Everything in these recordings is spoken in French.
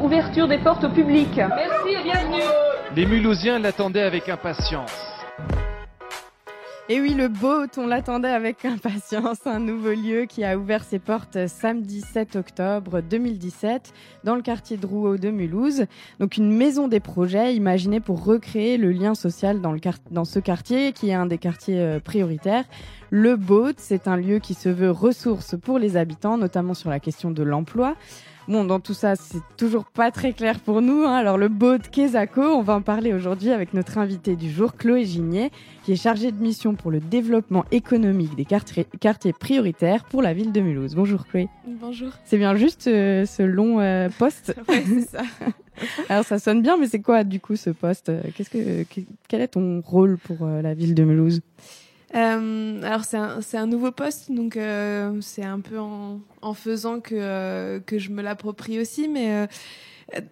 ouverture des portes au public. Merci et bienvenue. Les Mulhousiens l'attendaient avec impatience. Et oui, le boat, on l'attendait avec impatience. Un nouveau lieu qui a ouvert ses portes samedi 7 octobre 2017 dans le quartier de Rouault de Mulhouse. Donc une maison des projets imaginée pour recréer le lien social dans, le dans ce quartier qui est un des quartiers euh, prioritaires. Le boat, c'est un lieu qui se veut ressource pour les habitants, notamment sur la question de l'emploi. Bon, dans tout ça, c'est toujours pas très clair pour nous. Hein. Alors, le boat Kezako, on va en parler aujourd'hui avec notre invité du jour, Chloé Gignet, qui est chargée de mission pour le développement économique des quartiers, prioritaires pour la ville de Mulhouse. Bonjour Chloé. Bonjour. C'est bien juste euh, ce long euh, poste? Ouais, c'est ça. Alors, ça sonne bien, mais c'est quoi du coup ce poste? Qu'est-ce que, Quel est ton rôle pour euh, la ville de Mulhouse? Euh, alors c'est un, un nouveau poste, donc euh, c'est un peu en, en faisant que, euh, que je me l'approprie aussi, mais euh,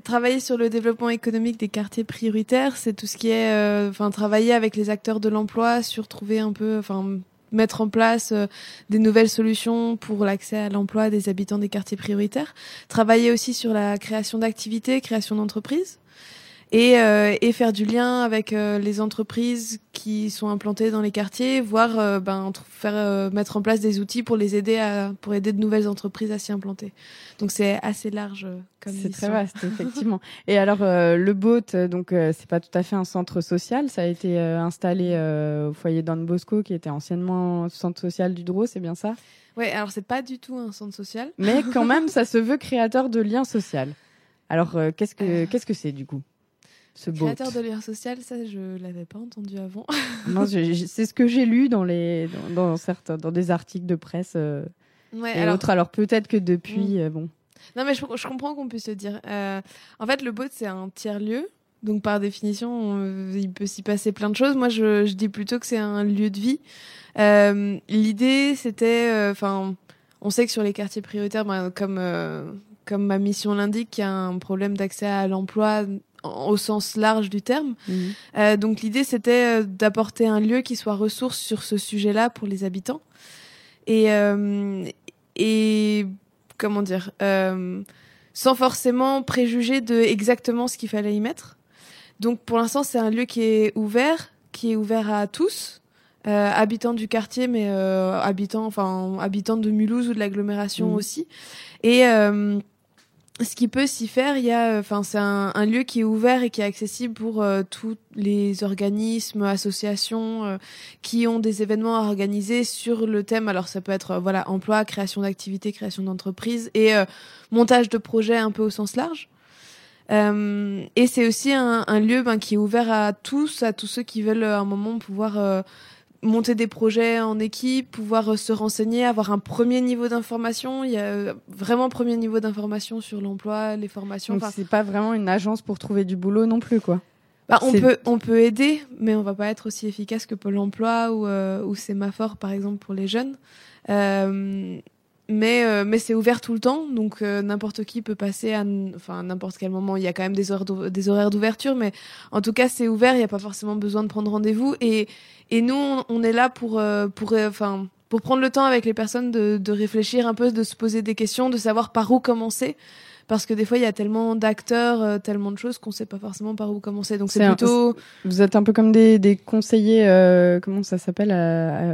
travailler sur le développement économique des quartiers prioritaires, c'est tout ce qui est, euh, enfin travailler avec les acteurs de l'emploi sur trouver un peu, enfin mettre en place euh, des nouvelles solutions pour l'accès à l'emploi des habitants des quartiers prioritaires, travailler aussi sur la création d'activités, création d'entreprises et, euh, et faire du lien avec euh, les entreprises qui sont implantées dans les quartiers, voire euh, ben, faire euh, mettre en place des outils pour les aider à pour aider de nouvelles entreprises à s'y implanter. Donc c'est assez large euh, comme C'est très vaste, effectivement. Et alors, euh, le boat, euh, donc euh, c'est pas tout à fait un centre social. Ça a été euh, installé euh, au foyer Don Bosco, qui était anciennement centre social du Dro, c'est bien ça? Ouais, alors c'est pas du tout un centre social. Mais quand même, ça se veut créateur de liens sociaux. Alors, euh, qu'est-ce que qu'est-ce que c'est du coup? Ce Créateur de lien social, ça je l'avais pas entendu avant. Non, c'est ce que j'ai lu dans les dans, dans certains dans des articles de presse euh, Ouais, et alors autres. Alors peut-être que depuis, euh, bon. Non, mais je, je comprends qu'on puisse le dire. Euh, en fait, le boat, c'est un tiers-lieu. Donc, par définition, on- il peut s'y passer plein de choses. Moi, je, je dis plutôt que c'est un lieu de vie. L'idée, c'était... Enfin, on sait que sur les quartiers prioritaires, ben, comme, comme ma mission l'indique, il y a un problème d'accès à l'emploi au sens large du terme. Mhm. Euh, donc l'idée c'était euh, d'apporter un lieu qui soit ressource sur ce sujet-là pour les habitants. Et, euh, et comment dire, euh, sans forcément préjuger de exactement ce qu'il fallait y mettre. Donc pour l'instant c'est un lieu qui est ouvert, qui est ouvert à tous. Habitants du quartier, mais habitants, enfin habitants de Mulhouse ou de l'agglomération Mhm. aussi. Et ce qui peut s'y faire, il y a, enfin, c'est un, un lieu qui est ouvert et qui est accessible pour euh, tous les organismes, associations euh, qui ont des événements à organiser sur le thème. Alors, ça peut être, euh, voilà, emploi, création d'activités, création d'entreprises et euh, montage de projets un peu au sens large. Euh, et c'est aussi un, un lieu ben, qui est ouvert à tous, à tous ceux qui veulent euh, à un moment pouvoir euh, monter des projets en équipe, pouvoir euh, se renseigner, avoir un premier niveau d'information. Il y a euh, vraiment premier niveau d'information sur l'emploi, les formations. Donc Enfin, c'est pas vraiment une agence pour trouver du boulot non plus, quoi. bah, on peut on peut aider, mais on va pas être aussi efficace que Pôle Emploi ou euh, ou Sémaphore par exemple pour les jeunes. Euh, mais euh, mais c'est ouvert tout le temps, donc euh, n'importe qui peut passer à enfin n'importe quel moment. Il y a quand même des horaires d'ou- des horaires d'ouverture, mais en tout cas c'est ouvert. Il n'y a pas forcément besoin de prendre rendez-vous et et nous on, on est là pour euh, pour euh, enfin pour prendre le temps avec les personnes de, de réfléchir un peu, de se poser des questions, de savoir par où commencer. Parce que des fois, il y a tellement d'acteurs, euh, tellement de choses qu'on sait pas forcément par où commencer. Donc C'est un- plutôt... Vous êtes un peu comme des, des conseillers, euh, comment ça s'appelle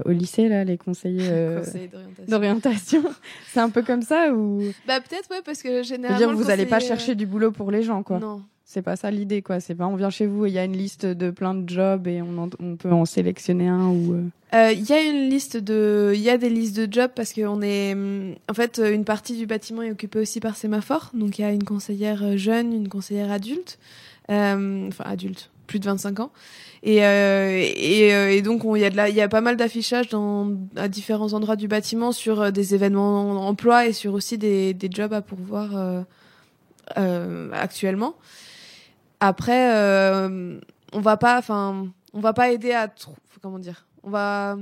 au lycée là, les conseillers euh, d'orientation. C'est un peu comme ça ou Bah peut-être ouais parce que je veux généralement dire vous allez pas conseiller, chercher du boulot pour les gens euh, quoi. Non. C'est pas ça l'idée quoi. C'est pas on vient chez vous et il y a une liste de plein de jobs et on, peut en sélectionner un ou. euh, Euh, Il y a une liste de, il y a des listes de jobs parce qu'on est, hum, en fait, une partie du bâtiment est occupée aussi par Sémaphore. Donc il y a une conseillère euh, jeune, une conseillère adulte, euh, enfin adulte, plus de 25 ans. Et, euh, et, et donc on- il y a de la, il y a pas mal d'affichage dans à différents endroits du bâtiment sur des événements emploi et sur aussi des, des jobs à pourvoir actuellement. Après, euh, on va pas, enfin, on va pas aider à, comment dire, on va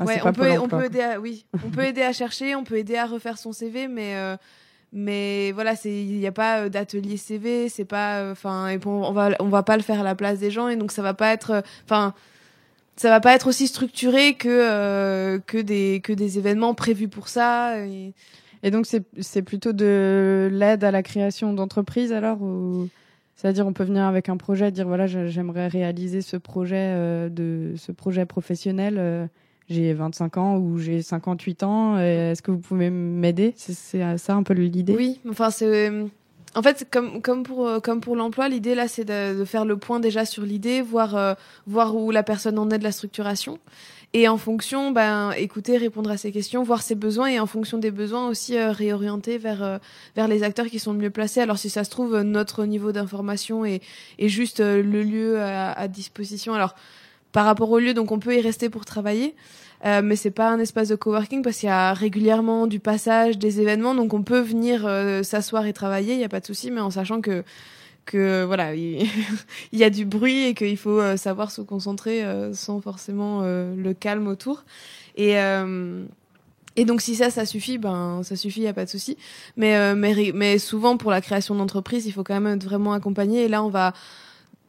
ah, ouais, on peut, on peut aider à, oui, on peut aider à chercher, on peut aider à refaire son CV, mais euh, mais voilà, c'est il n'y a pas euh, d'atelier CV, c'est pas, enfin, et bon, on va on va pas le faire à la place des gens et donc ça va pas être, enfin, ça va pas être aussi structuré que euh, que des que des événements prévus pour ça. et- Et donc c'est plutôt de l'aide à la création d'entreprises alors ou... C'est-à-dire, on peut venir avec un projet, dire voilà, j'aimerais réaliser ce projet euh, de ce projet professionnel. Euh, j'ai 25 ans ou j'ai 58 ans. Est-ce que vous pouvez m'aider? C'est ça un peu l'idée? Oui, enfin c'est en fait, comme, comme pour, comme pour l'emploi, l'idée là, c'est de, de, faire le point déjà sur l'idée, voir, euh, voir où la personne en est de la structuration. Et en fonction, ben, écouter, répondre à ses questions, voir ses besoins et en fonction des besoins aussi euh, réorienter vers, euh, vers les acteurs qui sont mieux placés. Alors si ça se trouve, notre niveau d'information est, est juste euh, le lieu à, à, disposition. Alors par rapport au lieu, donc on peut y rester pour travailler. Euh, mais c'est pas un espace de coworking parce qu'il y a régulièrement du passage, des événements, donc on peut venir s'asseoir et travailler, il n'y a pas de souci, mais en sachant que que voilà, il, y a du bruit et qu'il faut euh, savoir se concentrer euh, sans forcément euh, le calme autour. Et et donc si ça, ça suffit, ben ça suffit, y a pas de souci. Mais mais mais souvent pour la création d'entreprise, il faut quand même être vraiment accompagné. Et là, on va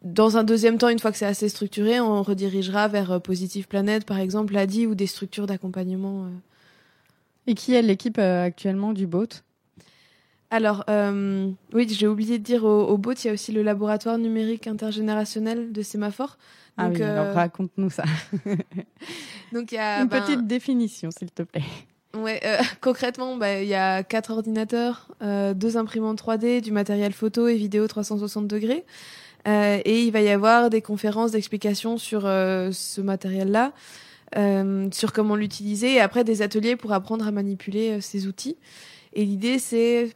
dans un deuxième temps, une fois que c'est assez structuré, on redirigera vers Positive Planète, par exemple, l'ADI ou des structures d'accompagnement. Et qui est l'équipe actuellement du BOAT? Alors, euh, oui, j'ai oublié de dire au, au BOT, il y a aussi le laboratoire numérique intergénérationnel de sémaphore. ah oui, alors euh, raconte-nous ça. donc, il y a une ben, petite définition, s'il te plaît. Ouais, euh, concrètement, bah, il y a quatre ordinateurs, euh, deux imprimantes 3D, du matériel photo et vidéo 360 degrés. Euh, et il va y avoir des conférences d'explication sur euh, ce matériel-là, sur comment l'utiliser, et après des ateliers pour apprendre à manipuler ces outils. Et l'idée, c'est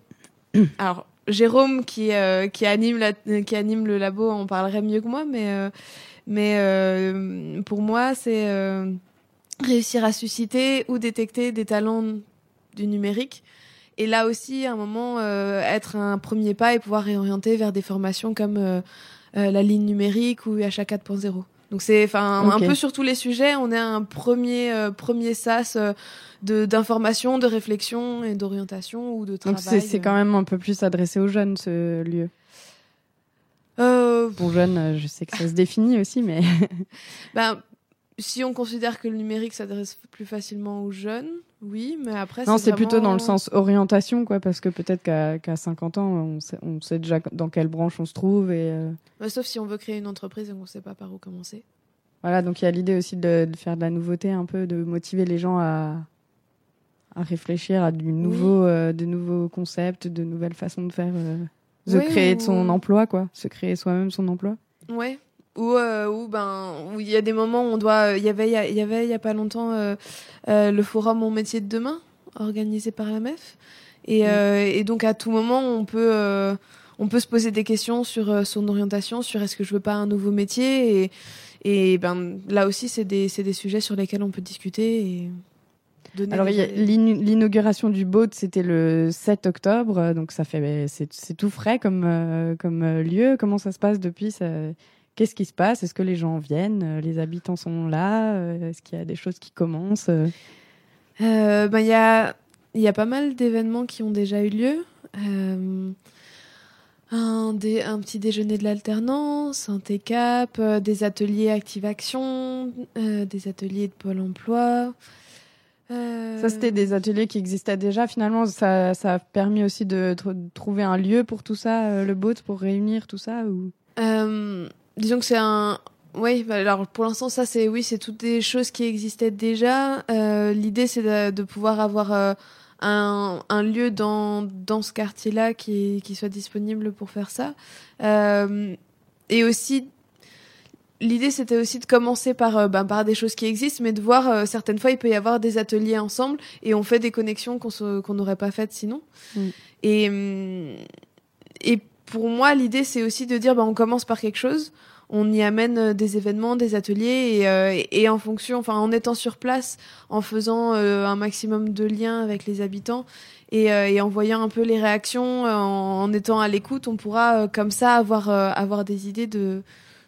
alors, Jérôme qui, euh, qui, anime la, qui anime le labo en parlerait mieux que moi, mais, euh, mais euh, pour moi, c'est réussir à susciter ou détecter des talents du numérique. Et là aussi, à un moment, être un premier pas et pouvoir réorienter vers des formations comme la ligne numérique ou HA 4.0. Donc c'est enfin un peu sur tous les sujets, on est un premier premier sas de d'information, de réflexion et d'orientation ou de travail. Donc c'est quand même un peu plus adressé aux jeunes ce lieu. Euh... Pour jeunes, euh, je sais que ça se définit aussi, mais. ben, si on considère que le numérique s'adresse plus facilement aux jeunes, oui, mais après. Non, c'est plutôt dans le sens orientation, quoi, parce que peut-être qu'à 50 ans, on sait, on sait, déjà dans quelle branche on se trouve. Et, euh, sauf si on veut créer une entreprise et qu'on ne sait pas par où commencer. Voilà, donc il y a l'idée aussi de, de, faire de la nouveauté, un peu, de motiver les gens à, à réfléchir à du nouveau, euh, de nouveaux concepts, de nouvelles façons de faire, euh, de créer son emploi, quoi, se créer soi-même son emploi. Ouais. Ou, euh, ben, où il y a des moments où on doit, il y avait, il y avait, il y a pas longtemps, le forum Mon métier de demain, organisé par la MEF, et, mm. et donc à tout moment on peut on peut se poser des questions sur son orientation, sur est-ce que je veux pas un nouveau métier et, et ben là aussi c'est des, des sujets sur lesquels on peut discuter et alors, l'inauguration du boat, c'était le 7 octobre, donc ça fait, c'est tout frais comme, euh, comme euh, lieu. Comment ça se passe depuis Qu'est-ce qui se passe? Est-ce que les gens viennent? Les habitants sont là? Est-ce qu'il y a des choses qui commencent? Euh, ben, Il y, a, y a pas mal d'événements qui ont déjà eu lieu. un, un, petit déjeuner de l'alternance, un TCAP, des ateliers Active Action, des ateliers de Pôle emploi. Ça, c'était des ateliers qui existaient déjà. Finalement, ça, ça a permis aussi de, trouver un lieu pour tout ça, euh, le boat, pour réunir tout ça ou... Disons que c'est un. Oui, bah, alors pour l'instant, ça, c'est oui, c'est toutes des choses qui existaient déjà. Euh, L'idée, c'est de, de, pouvoir avoir euh, un, un, lieu dans, dans ce quartier-là qui, qui soit disponible pour faire ça. Euh, et aussi l'idée c'était aussi de commencer par euh, ben, par des choses qui existent mais de voir euh, certaines fois il peut y avoir des ateliers ensemble et on fait des connexions qu'on qu'on n'aurait pas faites sinon mm. et hum, et pour moi l'idée c'est aussi de dire ben, on commence par quelque chose on y amène euh, des événements, des ateliers et, et, en fonction, enfin en étant sur place, en faisant un maximum de liens avec les habitants et, et en voyant un peu les réactions, en, en étant à l'écoute, on pourra comme ça avoir avoir des idées de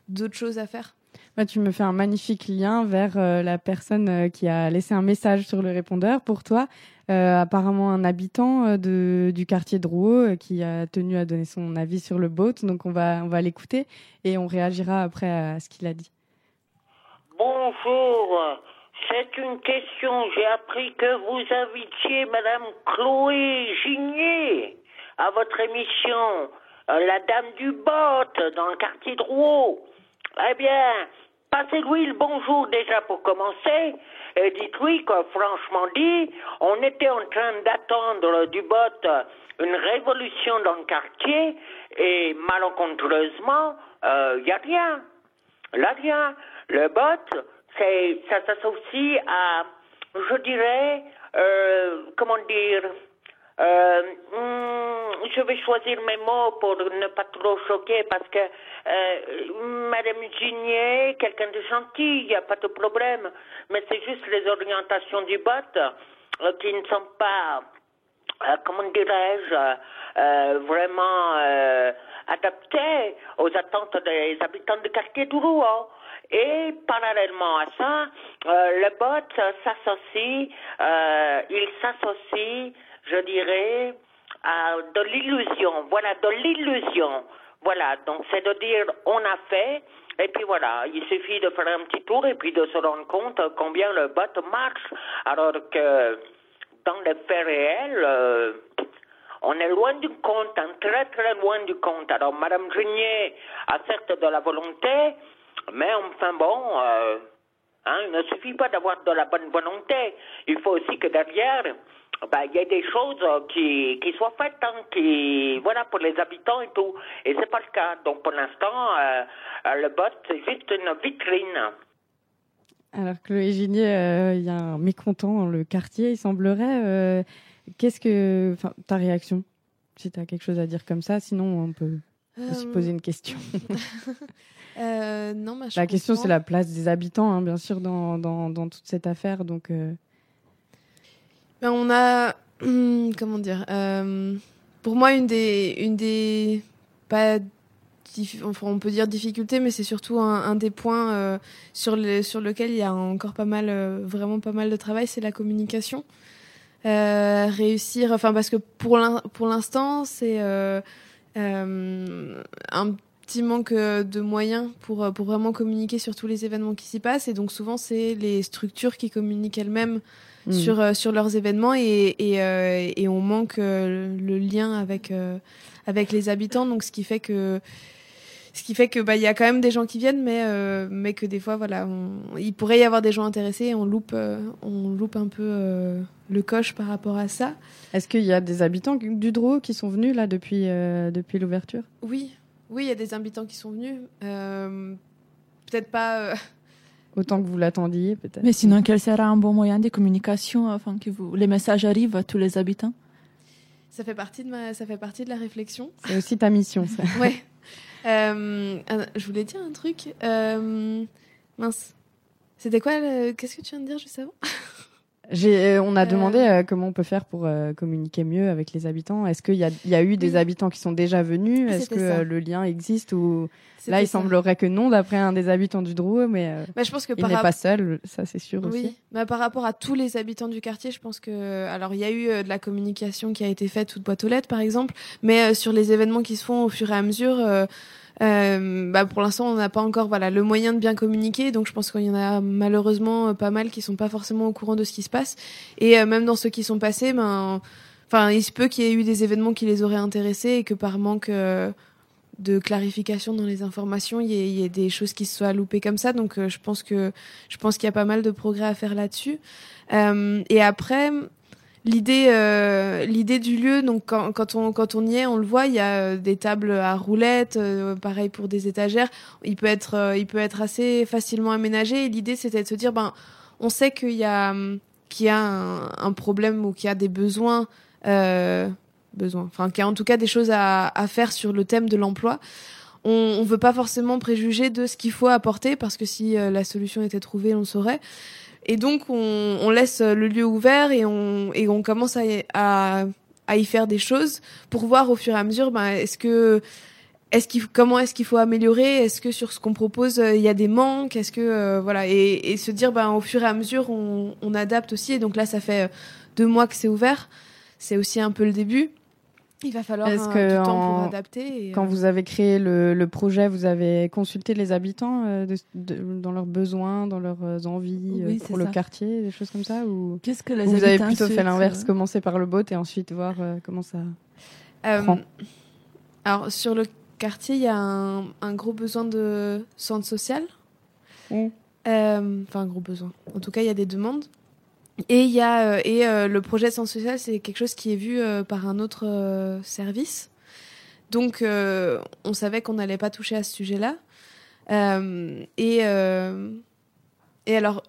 d'autres choses à faire. Tu me fais un magnifique lien vers euh, la personne euh, qui a laissé un message sur le répondeur pour toi. Euh, apparemment un habitant du quartier de Rouault qui a tenu à donner son avis sur le boat. Donc on va, on va l'écouter et on réagira après à ce qu'il a dit. Bonjour, C'est une question. J'ai appris que vous invitiez Madame Chloé Gigné à votre émission, La Dame du Bot, dans le quartier de Rouault. Eh bien, passez-lui le bonjour déjà pour commencer. Et dites-lui que, franchement dit, on était en train d'attendre du bot une révolution dans le quartier et malencontreusement, il euh, n'y a rien. Là, rien. Le bot, c'est, ça s'associe à, je dirais, euh, comment dire, euh, hmm, je vais choisir mes mots pour ne pas trop choquer parce que euh, Madame Gigné, quelqu'un de gentil, il n'y a pas de problème, mais c'est juste les orientations du bot euh, qui ne sont pas, euh, comment dirais-je, euh, vraiment adaptées aux attentes des habitants du quartier d'Uruo. Et parallèlement à ça, le bot s'associe, il s'associe je dirais, à de l'illusion. Voilà, de l'illusion. Voilà, donc c'est de dire on a fait, et puis voilà, il suffit de faire un petit tour et puis de se rendre compte combien le bot marche, alors que dans les faits réels, euh, on est loin du compte, hein, très très loin du compte. Alors Madame Grenier a certes de la volonté, mais enfin bon, euh, hein, il ne suffit pas d'avoir de la bonne volonté, il faut aussi que derrière, ben, il y a des choses euh, qui, qui soient faites, hein, qui, voilà, pour les habitants et tout. Et c'est pas le cas. Donc, pour l'instant, euh, euh, le bot, c'est juste une vitrine. Alors, Chloé Ginier, il y a un mécontent dans le quartier, il semblerait. Qu'est-ce que. Enfin, ta réaction Si tu as quelque chose à dire comme ça, sinon, on peut aussi poser une question. non, bah, la question, c'est la place des habitants, hein, bien sûr, dans, dans, dans, toute cette affaire. Donc. Ben, on a, comment dire, euh, pour moi une des, une des, pas, enfin, on peut dire difficulté, mais c'est surtout un, des points euh, sur, le, sur lequel il y a encore pas mal, euh, vraiment pas mal de travail, c'est la communication. réussir, enfin parce que pour l'instant c'est un petit manque de moyens pour, pour vraiment communiquer sur tous les événements qui s'y passent et donc souvent c'est les structures qui communiquent elles-mêmes Mm. sur, euh, sur leurs événements et, et, euh, et on manque euh, le lien avec, avec les habitants. Donc, ce qui fait que ce qui fait que bah il y a quand même des gens qui viennent mais mais que des fois voilà il pourrait y avoir des gens intéressés et on loupe on loupe un peu le coche par rapport à ça est-ce qu'il y a des habitants du Drou qui sont venus là depuis depuis l'ouverture? Oui oui il y a des habitants qui sont venus peut-être pas Autant que vous l'attendiez, peut-être. Mais sinon, quel sera un bon moyen de communication afin que vous, les messages arrivent à tous les habitants? Ça fait partie de ma, ça fait partie de la réflexion. C'est aussi ta mission, ça. ouais. Euh, je voulais dire un truc. Euh, mince. C'était quoi Qu'est-ce que tu viens de dire juste avant? euh, on a euh. demandé euh, comment on peut faire pour communiquer mieux avec les habitants. Est-ce qu'il y, y a, eu des habitants qui sont déjà venus? Est-ce que le lien existe ou là il semblerait que non d'après un des habitants du Drou, mais bah, je pense que il n'est pas seul, ça c'est sûr oui. aussi. Bah, par rapport à tous les habitants du quartier, je pense que alors il y a eu de la communication qui a été faite toute boîte aux lettres par exemple, mais sur les événements qui se font au fur et à mesure euh, bah pour l'instant, on n'a pas encore voilà le moyen de bien communiquer, donc je pense qu'il y en a malheureusement pas mal qui sont pas forcément au courant de ce qui se passe. Et euh, même dans ceux qui sont passés, ben, enfin, il se peut qu'il y ait eu des événements qui les auraient intéressés et que par manque euh, de clarification dans les informations, il y, ait, des choses qui se soient loupées comme ça. Donc, je pense que je pense qu'il y a pas mal de progrès à faire là-dessus. et après, l'idée euh, l'idée du lieu donc quand, quand, on quand on y est on le voit il y a euh, des tables à roulettes euh, pareil pour des étagères. Il peut être il peut être assez facilement aménagé. Et l'idée c'était de se dire ben on sait qu'il y a qu'il y a un, problème ou qu'il y a des besoins besoins enfin qu'il y a en tout cas des choses à, à faire sur le thème de l'emploi. On, on veut pas forcément préjuger de ce qu'il faut apporter parce que si la solution était trouvée on saurait et donc, on, on, laisse le lieu ouvert et on, et on commence à, à, à, y faire des choses pour voir au fur et à mesure, ben, est-ce que, est-ce comment est-ce qu'il faut améliorer? Est-ce que sur ce qu'on propose, il y a des manques? Est-ce que, euh, voilà, et, et, se dire, ben, au fur et à mesure, on, on adapte aussi. Et donc là, ça fait deux mois que c'est ouvert. C'est aussi un peu le début. Il va falloir Est-ce un- que du temps en- pour adapter. et, Quand euh, vous avez créé le, le projet, vous avez consulté les habitants euh, de- de- dans leurs besoins, dans leurs euh, envies euh, pour le ça. quartier, des choses comme ça ou Qu'est-ce que les vous avez plutôt fait l'inverse, euh, commencer par le boat et ensuite voir euh, comment ça. Euh, prend. alors, sur le quartier, il y a un, un gros besoin de centre social. Enfin, un gros besoin. En tout cas, il y a des demandes. Et, il y a, euh, et euh, le projet de centre social, c'est quelque chose qui est vu euh, par un autre euh, service. Donc, euh, on savait qu'on n'allait pas toucher à ce sujet-là. Euh, et, euh, et alors,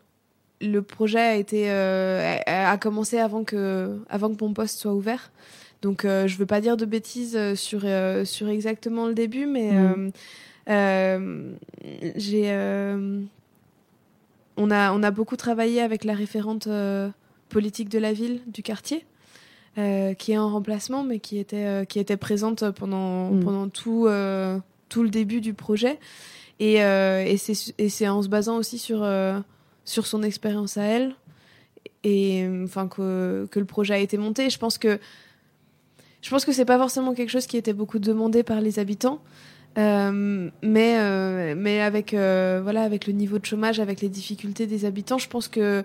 le projet a, été, euh, a, commencé avant que, avant que mon poste soit ouvert. Donc, euh, je veux pas dire de bêtises sur, euh, sur exactement le début, mais euh, j'ai, euh, on, a, on a beaucoup travaillé avec la référente euh, politique de la ville, du quartier, euh, qui est en remplacement, mais qui était, euh, qui était présente pendant, Mhm. pendant tout, euh, tout le début du projet. Et, euh, et c'est et c'est en se basant aussi sur, euh, sur son expérience à elle et enfin que, que le projet a été monté. Je pense que je pense que c'est pas forcément quelque chose qui était beaucoup demandé par les habitants, Euh, mais euh, mais avec euh, voilà avec le niveau de chômage, avec les difficultés des habitants, je pense que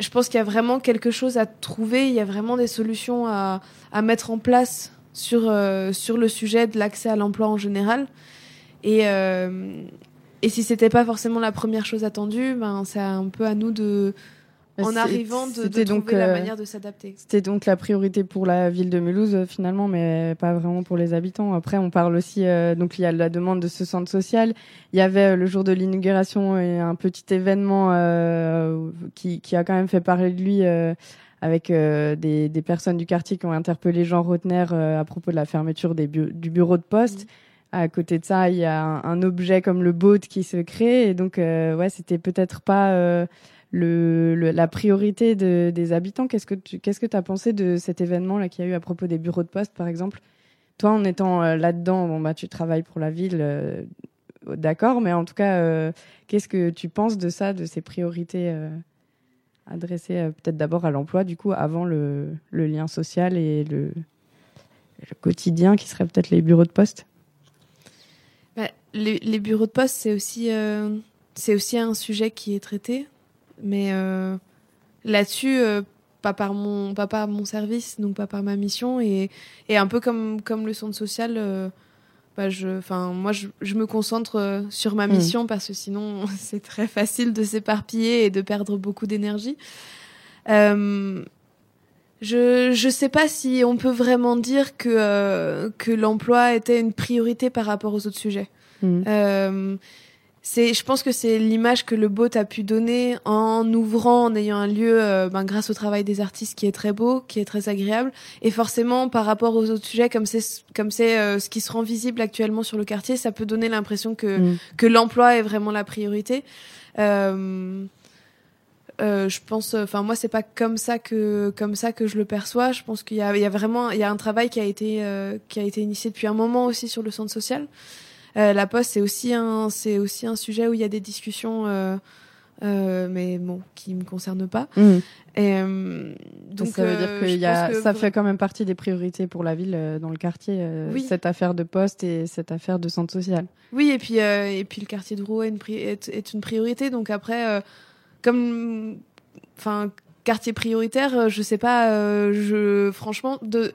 je pense qu'il y a vraiment quelque chose à trouver. Il y a vraiment des solutions à, à mettre en place sur euh, sur le sujet de l'accès à l'emploi en général. Et euh, et si c'était pas forcément la première chose attendue, ben c'est un peu à nous de en arrivant de, de trouver donc, la euh, manière de s'adapter. C'était donc la priorité pour la ville de Mulhouse euh, finalement, mais pas vraiment pour les habitants. Après, on parle aussi euh, donc il y a la demande de ce centre social. Il y avait euh, le jour de l'inauguration un petit événement euh, qui, qui a quand même fait parler de lui. euh, avec euh, des, des personnes du quartier qui ont interpellé Jean Rotner euh, à propos de la fermeture des bu- du bureau de poste. À côté de ça, il y a un, un objet comme le boat qui se crée. Et donc, euh, ouais, c'était peut-être pas euh, la priorité de, des habitants. Qu'est-ce que tu qu'est-ce que as pensé de cet événement là qu'il y a eu à propos des bureaux de poste, par exemple? Toi, en étant euh, là-dedans, bah tu travailles pour la ville, euh, d'accord, mais en tout cas, euh, qu'est-ce que tu penses de ça, de ces priorités adressées peut-être d'abord à l'emploi, du coup, avant le, lien social et le, quotidien, qui serait peut-être les bureaux de poste? Bah, les, les bureaux de poste, c'est aussi, c'est aussi un sujet qui est traité. Mais euh, là-dessus, euh, pas, par mon, pas par mon service, donc pas par ma mission. Et, et un peu comme, comme le centre social, euh, bah, je, moi, je, je me concentre euh, sur ma Mm. mission parce que sinon, c'est très facile de s'éparpiller et de perdre beaucoup d'énergie. Je je sais pas si on peut vraiment dire que euh, que l'emploi était une priorité par rapport aux autres sujets. Euh, c'est, je pense que c'est l'image que le BOT a pu donner en ouvrant, en ayant un lieu, euh, ben, grâce au travail des artistes, qui est très beau, qui est très agréable, et forcément par rapport aux autres sujets, comme c'est comme c'est euh, ce qui se rend visible actuellement sur le quartier, ça peut donner l'impression que Mm. que l'emploi est vraiment la priorité. Euh, euh, je pense, enfin moi c'est pas comme ça que comme ça que je le perçois. Je pense qu'il y a, il y a vraiment, il y a un travail qui a été euh, qui a été initié depuis un moment aussi sur le centre social. Euh, la poste c'est aussi un c'est aussi un sujet où il y a des discussions, euh, euh, mais bon qui me concernent pas. Mhm. Et euh, donc ça veut euh, dire que, je y a, que ça fait quand même partie des priorités pour la ville euh, dans le quartier, euh, Oui. cette affaire de poste et cette affaire de centre social. Oui, et puis, euh, et puis le quartier de Rouen est est, est une priorité. Donc après, euh, comme, enfin, quartier prioritaire, euh, je sais pas, euh, je, franchement, de,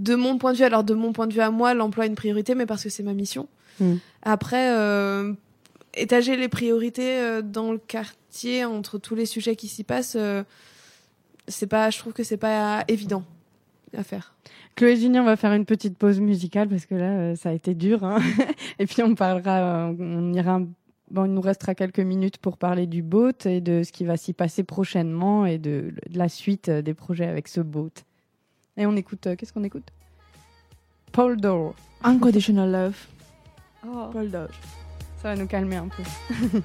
de mon point de vue, alors de mon point de vue à moi, l'emploi est une priorité, mais parce que c'est ma mission. Mm. Après, euh, étager les priorités euh, dans le quartier entre tous les sujets qui s'y passent, euh, c'est pas, je trouve que c'est pas évident à faire. Chloé Julien, on va faire une petite pause musicale parce que là, euh, ça a été dur. hein. et puis on parlera, euh, on ira, bon, il nous restera quelques minutes pour parler du boat et de ce qui va s'y passer prochainement et de, de la suite des projets avec ce boat. Et on écoute, euh, qu'est-ce qu'on écoute? Paul Dore. Unconditional love. Oh, Paul Dore. ça va nous calmer un peu.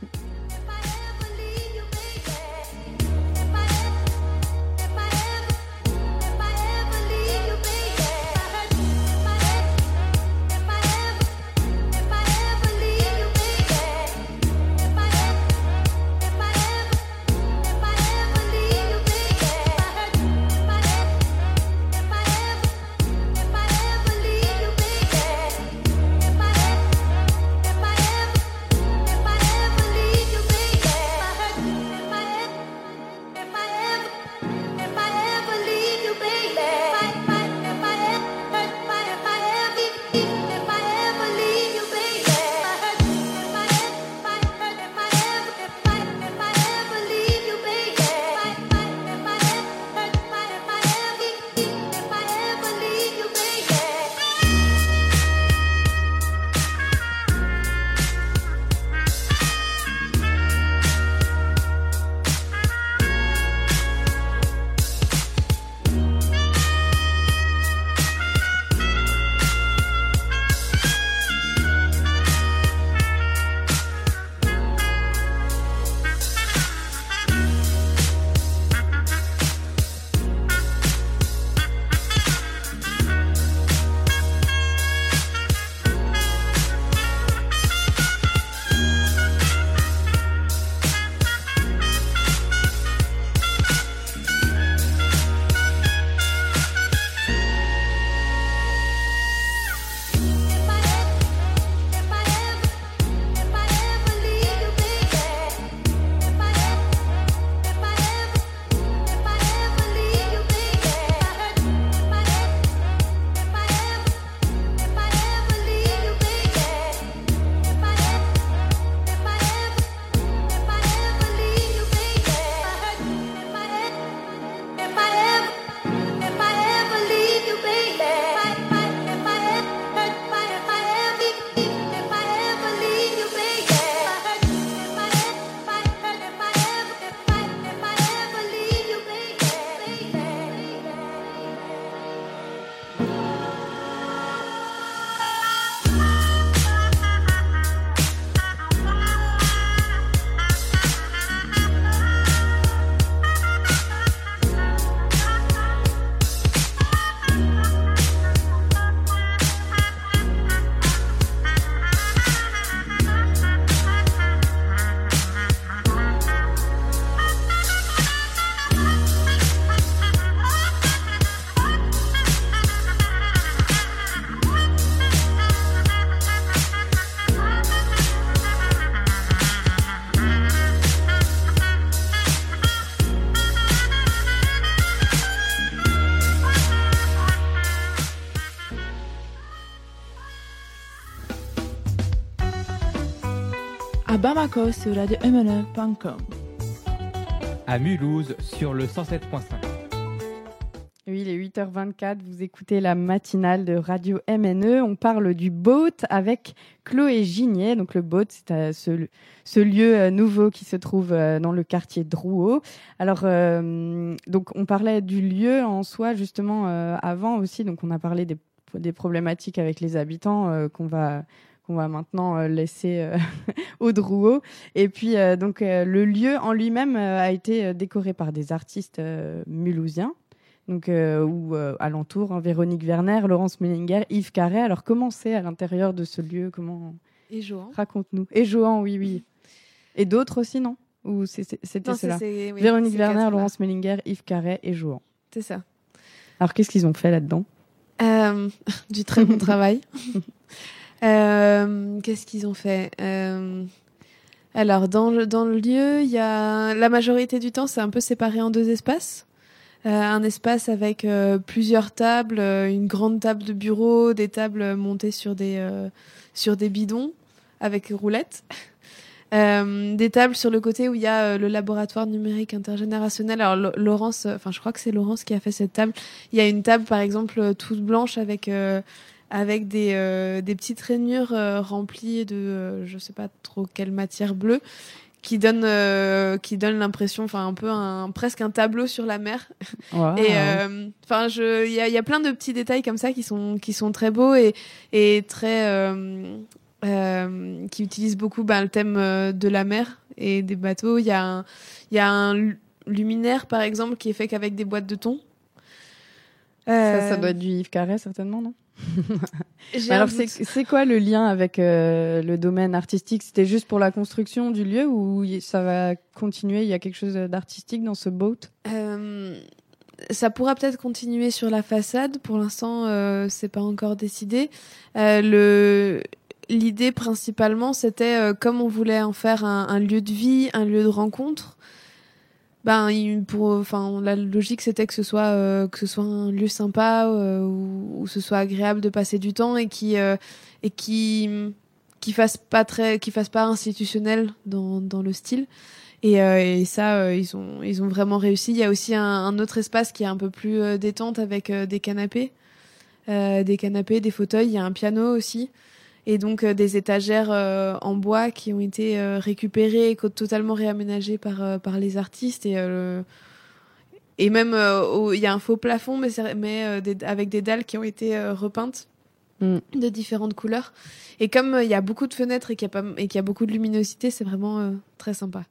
Sur radio-mne.com. À Mulhouse sur le 107.5. Oui, il est 8h24, vous écoutez la matinale de Radio MNE. On parle du boat avec Chloé Gignet. Donc le boat, c'est euh, ce, ce, lieu euh, nouveau qui se trouve euh, dans le quartier Drouot. Alors, donc on parlait du lieu en soi justement avant aussi. Donc on a parlé des, des problématiques avec les habitants qu'on va on va maintenant euh, laisser euh, au Drouot. Et puis, euh, donc, le lieu en lui-même a été décoré par des artistes mulhousiens. Donc, ou alentour, hein, Véronique Werner, Laurence Mellinger, Yves Carré. Alors, comment c'est à l'intérieur de ce lieu? Comment Et Johan. Raconte-nous. Et Johan, oui, oui. Et d'autres aussi, non? Ou c'était cela? Véronique Werner, Laurence Mellinger, Yves Carré et Johan. C'est ça. Alors, qu'est-ce qu'ils ont fait là-dedans? Du très bon travail. Euh, Qu'est-ce qu'ils ont fait euh, Alors, dans le, dans le lieu, il y a la majorité du temps, c'est un peu séparé en deux espaces. Euh, un espace avec euh, plusieurs tables, euh, une grande table de bureau, des tables montées sur des sur des bidons avec roulettes. Des tables sur le côté où il y a le laboratoire numérique intergénérationnel. Alors Laurence, enfin je crois que c'est Laurence qui a fait cette table. Il y a une table par exemple toute blanche avec avec des, euh, des petites rainures euh, remplies de euh, je sais pas trop quelle matière bleue qui donne qui donne l'impression enfin un peu un presque un tableau sur la mer. Et enfin je il y a, y a plein de petits détails comme ça qui sont qui sont très beaux et et très qui utilisent beaucoup ben, le thème de la mer et des bateaux. Il y a il y a un luminaire par exemple qui est fait qu'avec des boîtes de thon ça, ça doit être du Yves Carré certainement non? Alors, c'est quoi le lien avec euh, le domaine artistique? C'était juste pour la construction du lieu ou ça va continuer? Il y a quelque chose d'artistique dans ce boat? Euh, Ça pourra peut-être continuer sur la façade. Pour l'instant, euh, c'est pas encore décidé. Euh, le l'idée principalement, c'était comme on voulait en faire un, un, lieu de vie, un lieu de rencontre. Ben pour enfin la logique c'était que ce soit euh, que ce soit un lieu sympa euh, où, ce soit agréable de passer du temps et qui euh, et qui qui fasse pas très qui fasse pas institutionnel dans dans le style. Et, euh, et ça euh, ils ont ils ont vraiment réussi. Il y a aussi un, un autre espace qui est un peu plus euh, détente avec des canapés des canapés des fauteuils. Il y a un piano aussi et donc euh, des étagères euh, en bois qui ont été euh, récupérées et totalement réaménagées par par les artistes et et même il y a un faux plafond mais mais des- avec des dalles qui ont été repeintes Mm. de différentes couleurs et comme il y a beaucoup de fenêtres et qu'il y a pas et qu'il y a beaucoup de luminosité c'est vraiment très sympa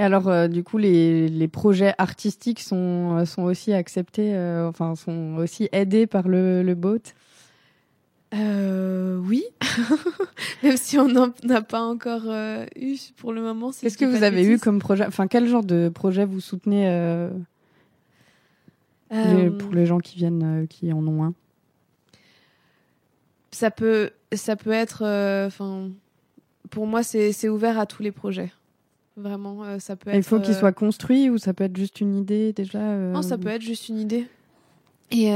Et alors, euh, du coup, les, les projets artistiques sont, sont aussi acceptés, euh, enfin, sont aussi aidés par le, le boat? Euh, oui. Même si on n'en a pas encore euh, eu pour le moment Qu'est-ce que vous avez eu comme projet? Enfin, quel genre de projet vous soutenez euh, les- pour les gens qui viennent, qui en ont un? Ça peut ça peut être enfin pour moi c'est ouvert à tous les projets. Vraiment ça peut être Il faut qu'il soit construit ou ça peut être juste une idée déjà non ça peut être juste une idée. Et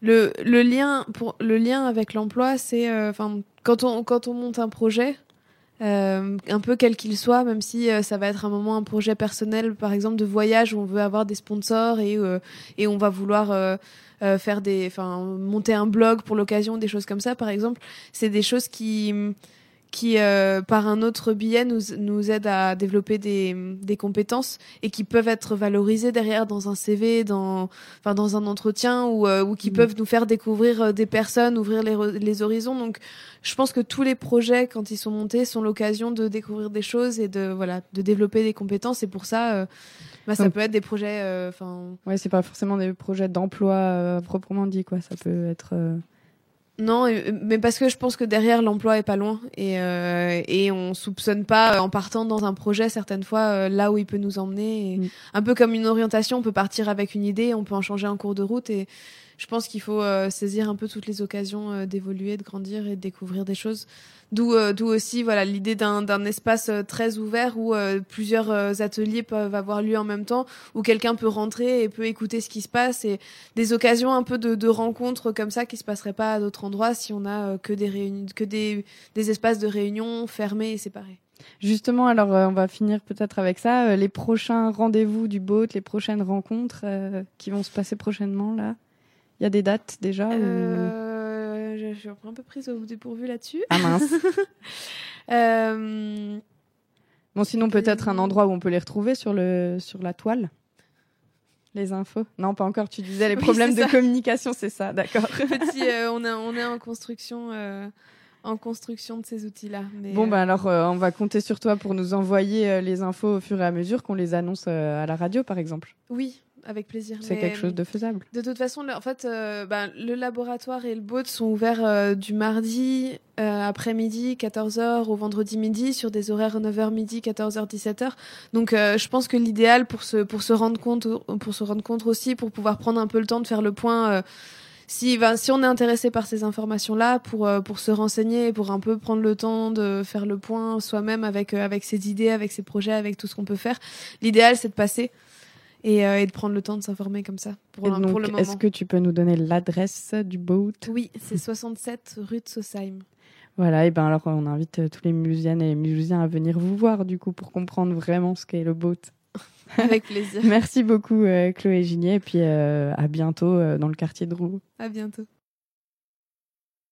le le lien pour le lien avec l'emploi c'est euh, enfin quand on quand on monte un projet euh, un peu quel qu'il soit, même si euh, ça va être un moment un projet personnel, par exemple de voyage où on veut avoir des sponsors et euh, et on va vouloir euh, euh, faire des, enfin monter un blog pour l'occasion, des choses comme ça, par exemple, c'est des choses qui qui euh, par un autre biais nous nous aident à développer des des compétences et qui peuvent être valorisées derrière dans un CV, dans enfin dans un entretien ou euh, ou qui Mhm. peuvent nous faire découvrir euh, des personnes, ouvrir les les horizons. Donc je pense que tous les projets, quand ils sont montés, sont l'occasion de découvrir des choses et de voilà, de développer des compétences. Et pour ça, euh, bah, ça Donc- peut être des projets. euh, Enfin, Ouais, c'est pas forcément des projets d'emploi euh, proprement dit, quoi. Ça peut être. Euh, non, et- mais parce que je pense que derrière l'emploi est pas loin et euh, et on soupçonne pas euh, en partant dans un projet certaines fois euh, là où il peut nous emmener. Et Mm. Un peu comme une orientation, on peut partir avec une idée, on peut en changer en cours de route et je pense qu'il faut euh, saisir un peu toutes les occasions euh, d'évoluer, de grandir et de découvrir des choses. D'où euh, d'où aussi voilà l'idée d'un d'un espace euh, très ouvert où euh, plusieurs euh, ateliers peuvent avoir lieu en même temps, où quelqu'un peut rentrer et peut écouter ce qui se passe et des occasions un peu de, de rencontres comme ça qui se passeraient pas à d'autres endroits si on a euh, que des réunions, que des des espaces de réunion fermés et séparés. Justement, alors euh, on va finir peut-être avec ça. euh, les prochains rendez-vous du boat, les prochaines rencontres euh, qui vont se passer prochainement là? Il y a des dates déjà ou- je, je suis un peu prise au dépourvu là-dessus. Ah mince. Bon, sinon peut-être un endroit où on peut les retrouver sur le sur la toile. Les infos. Non, pas encore. Tu disais les Oui, problèmes de communication, c'est ça. D'accord. petit, euh, on, a, on est en construction, euh, en construction de ces outils-là. Bon, bah alors, euh, on va compter sur toi pour nous envoyer les infos au fur et à mesure qu'on les annonce à la radio, par exemple. oui, avec plaisir. C'est quelque chose de faisable. De toute façon, le- en fait, euh, ben, le laboratoire et le boat sont ouverts euh, du mardi euh, après-midi, 14h, au vendredi midi, sur des horaires 9h midi, 14h, 17h. Donc, je pense que l'idéal pour se, pour se rendre compte, pour se rendre compte aussi, pour pouvoir prendre un peu le temps de faire le point. si, ben, si on est intéressé par ces informations-là, pour, pour se renseigner, pour un peu prendre le temps de faire le point soi-même avec, avec ses idées, avec ses projets, avec tout ce qu'on peut faire, l'idéal, c'est de passer et, euh, et de prendre le temps de s'informer comme ça pour, Et pour donc, le moment. est-ce que tu peux nous donner l'adresse du boat? Oui, c'est 67 rue de Sosheim. Voilà, et ben alors on invite euh, tous les Mulhousiennes et les Mulhousiens à venir vous voir du coup pour comprendre vraiment ce qu'est le boat. Avec plaisir. Merci beaucoup euh, Chloé Gigné et puis euh, à bientôt dans le quartier de Roux. À bientôt.